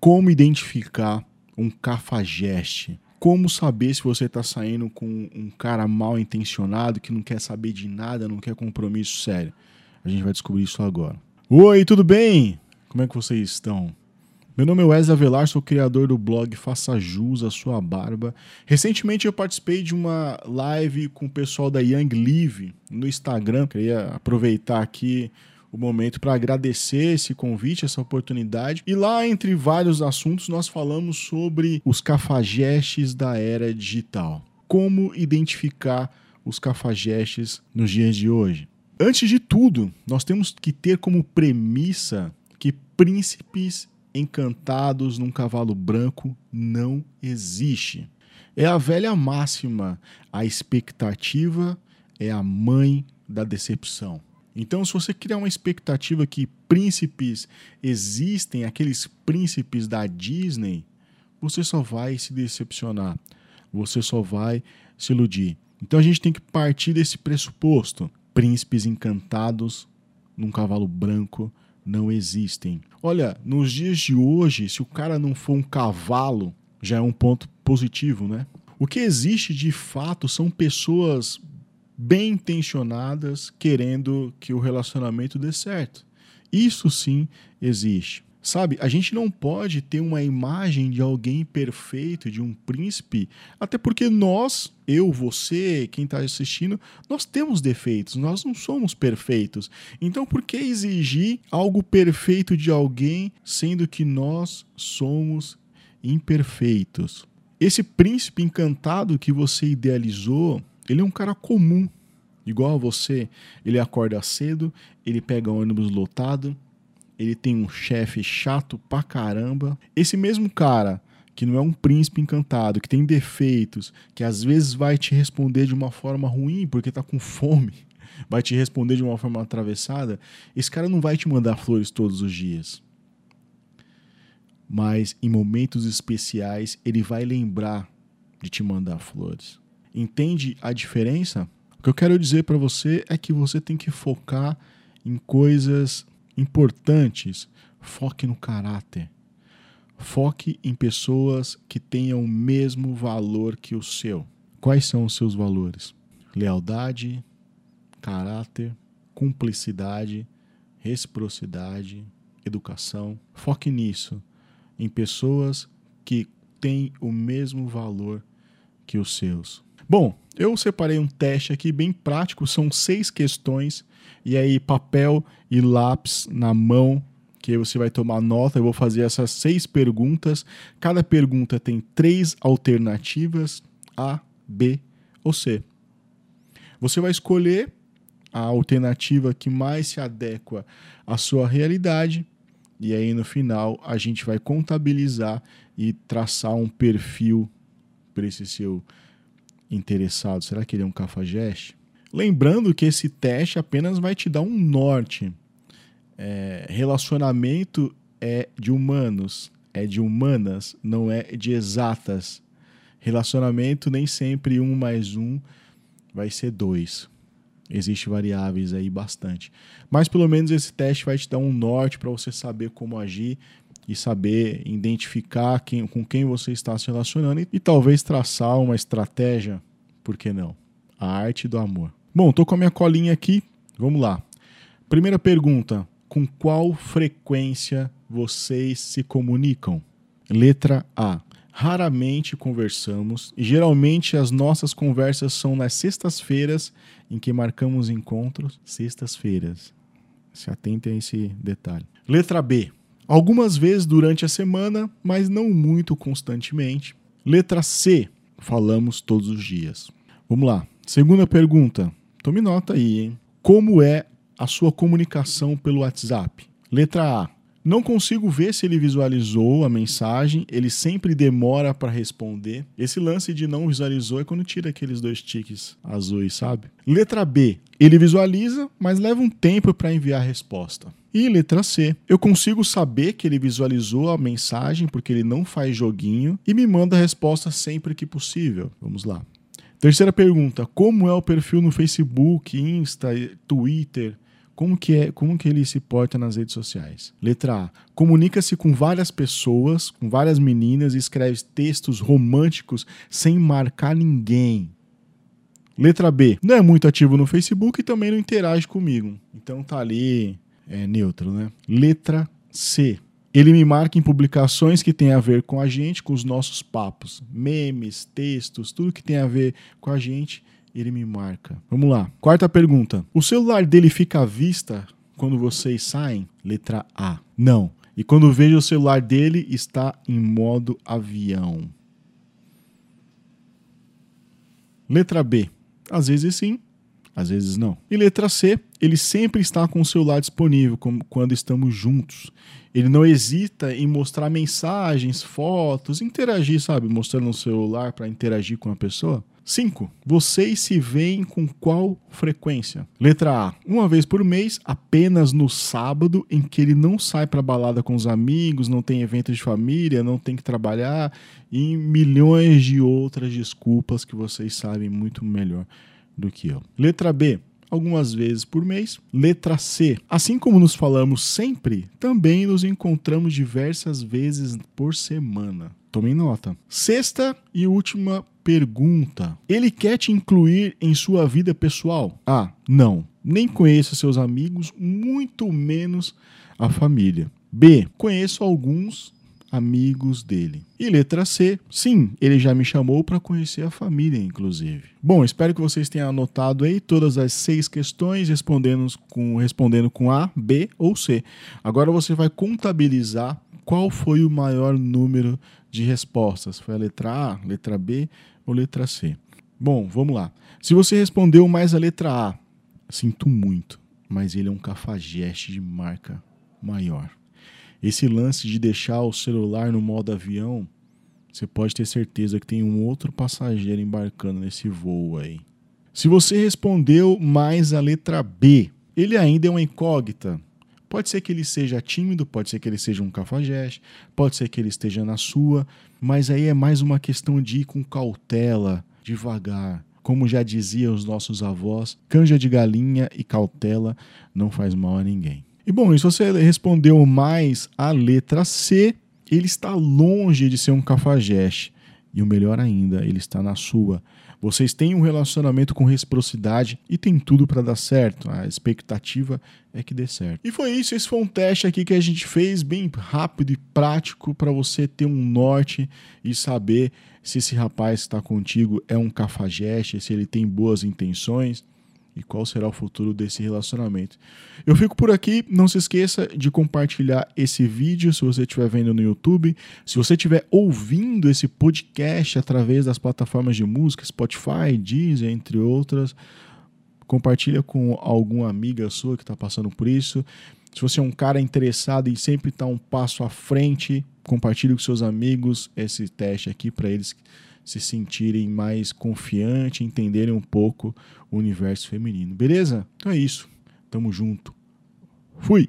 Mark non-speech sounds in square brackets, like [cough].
Como identificar um cafajeste? Como saber se você está saindo com um cara mal intencionado que não quer saber de nada, não quer compromisso sério? A gente vai descobrir isso agora. Oi, tudo bem? Como é que vocês estão? Meu nome é Wesley Avelar, sou criador do blog Faça Jus a Sua Barba. Recentemente eu participei de uma live com o pessoal da Young Live no Instagram. Queria aproveitar aqui o momento para agradecer esse convite, essa oportunidade. E lá, entre vários assuntos, nós falamos sobre os cafajestes da era digital. Como identificar os cafajestes nos dias de hoje. Antes de tudo, nós temos que ter como premissa que príncipes encantados num cavalo branco não existe. É a velha máxima: a expectativa é a mãe da decepção. Então, se você criar uma expectativa que príncipes existem, aqueles príncipes da Disney, você só vai se decepcionar. Você só vai se iludir. Então a gente tem que partir desse pressuposto. Príncipes encantados num cavalo branco não existem. Olha, nos dias de hoje, se o cara não for um cavalo, já é um ponto positivo, né? O que existe de fato são pessoas bem intencionadas querendo que o relacionamento dê certo. Isso sim existe. Sabe, a gente não pode ter uma imagem de alguém perfeito, de um príncipe, até porque nós, eu, você, quem está assistindo, nós temos defeitos, nós não somos perfeitos. Então, por que exigir algo perfeito de alguém, sendo que nós somos imperfeitos? Esse príncipe encantado que você idealizou, ele é um cara comum, igual a você. Ele acorda cedo, ele pega ônibus lotado, ele tem um chefe chato pra caramba. Esse mesmo cara que não é um príncipe encantado, que tem defeitos, que às vezes vai te responder de uma forma ruim porque tá com fome, [laughs] vai te responder de uma forma atravessada, esse cara não vai te mandar flores todos os dias. Mas em momentos especiais ele vai lembrar de te mandar flores. Entende a diferença? O que eu quero dizer para você é que você tem que focar em coisas importantes. Foque no caráter. Foque em pessoas que tenham o mesmo valor que o seu. Quais são os seus valores? Lealdade, caráter, cumplicidade, reciprocidade, educação. Foque nisso, em pessoas que têm o mesmo valor que os seus. Bom, eu separei um teste aqui bem prático, são seis questões, e aí papel e lápis na mão, que você vai tomar nota. Eu vou fazer essas seis perguntas. Cada pergunta tem três alternativas: A, B ou C. Você vai escolher a alternativa que mais se adequa à sua realidade, e aí no final a gente vai contabilizar e traçar um perfil para esse seu interessado. Será que ele é um cafajeste? Lembrando que esse teste apenas vai te dar um norte. É, relacionamento é de humanos, é de humanas, não é de exatas. Relacionamento nem sempre um mais um vai ser dois. Existem variáveis aí bastante. Mas pelo menos esse teste vai te dar um norte para você saber como agir e saber identificar quem, com quem você está se relacionando e, e talvez traçar uma estratégia, por que não? A arte do amor. Bom, tô com a minha colinha aqui. Vamos lá. Primeira pergunta: com qual frequência vocês se comunicam? Letra A. Raramente conversamos e geralmente as nossas conversas são nas sextas-feiras em que marcamos encontros. Sextas-feiras. Se atentem a esse detalhe. Letra B. Algumas vezes durante a semana, mas não muito constantemente. Letra C. Falamos todos os dias. Vamos lá. Segunda pergunta. Tome nota aí, hein? Como é a sua comunicação pelo WhatsApp? Letra A. Não consigo ver se ele visualizou a mensagem, ele sempre demora para responder. Esse lance de não visualizou é quando tira aqueles dois tiques azuis, sabe? Letra B. Ele visualiza, mas leva um tempo para enviar a resposta. E letra C. Eu consigo saber que ele visualizou a mensagem porque ele não faz joguinho e me manda a resposta sempre que possível. Vamos lá. Terceira pergunta: como é o perfil no Facebook, Insta, Twitter? Como que é, como que ele se porta nas redes sociais? Letra A. Comunica-se com várias pessoas, com várias meninas e escreve textos românticos sem marcar ninguém. Letra B. Não é muito ativo no Facebook e também não interage comigo. Então tá ali é neutro, né? Letra C. Ele me marca em publicações que tem a ver com a gente, com os nossos papos, memes, textos, tudo que tem a ver com a gente ele me marca. Vamos lá. Quarta pergunta. O celular dele fica à vista quando vocês saem? Letra A. Não. E quando vejo o celular dele, está em modo avião. Letra B. Às vezes sim, às vezes não. E letra C, ele sempre está com o celular disponível como quando estamos juntos. Ele não hesita em mostrar mensagens, fotos, interagir, sabe? Mostrando o celular para interagir com a pessoa. 5. Vocês se veem com qual frequência? Letra A. Uma vez por mês, apenas no sábado, em que ele não sai para balada com os amigos, não tem evento de família, não tem que trabalhar, e milhões de outras desculpas que vocês sabem muito melhor do que eu. Letra B algumas vezes por mês. Letra C. Assim como nos falamos sempre, também nos encontramos diversas vezes por semana. Tomem nota. Sexta e última pergunta. Ele quer te incluir em sua vida pessoal? Ah, não. Nem conheço seus amigos, muito menos a família. B. Conheço alguns amigos dele. E letra C, sim, ele já me chamou para conhecer a família, inclusive. Bom, espero que vocês tenham anotado aí todas as seis questões, respondendo com, respondendo com A, B ou C. Agora você vai contabilizar qual foi o maior número de respostas. Foi a letra A, letra B ou letra C? Bom, vamos lá. Se você respondeu mais a letra A, sinto muito, mas ele é um cafajeste de marca maior. Esse lance de deixar o celular no modo avião, você pode ter certeza que tem um outro passageiro embarcando nesse voo aí. Se você respondeu mais a letra B, ele ainda é uma incógnita. Pode ser que ele seja tímido, pode ser que ele seja um cafajeste, pode ser que ele esteja na sua, mas aí é mais uma questão de ir com cautela, devagar. Como já diziam os nossos avós, canja de galinha e cautela não faz mal a ninguém. E bom, se você respondeu mais a letra C, ele está longe de ser um cafajeste. E o melhor ainda, ele está na sua. Vocês têm um relacionamento com reciprocidade e tem tudo para dar certo. A expectativa é que dê certo. E foi isso, esse foi um teste aqui que a gente fez bem rápido e prático para você ter um norte e saber se esse rapaz que está contigo é um cafajeste, se ele tem boas intenções e qual será o futuro desse relacionamento. Eu fico por aqui, não se esqueça de compartilhar esse vídeo se você estiver vendo no YouTube, se você estiver ouvindo esse podcast através das plataformas de música, Spotify, Deezer, entre outras, compartilha com alguma amiga sua que está passando por isso. Se você é um cara interessado em sempre estar um passo à frente, compartilhe com seus amigos esse teste aqui para eles se sentirem mais confiantes, entenderem um pouco o universo feminino. Beleza? Então é isso. Tamo junto. Fui!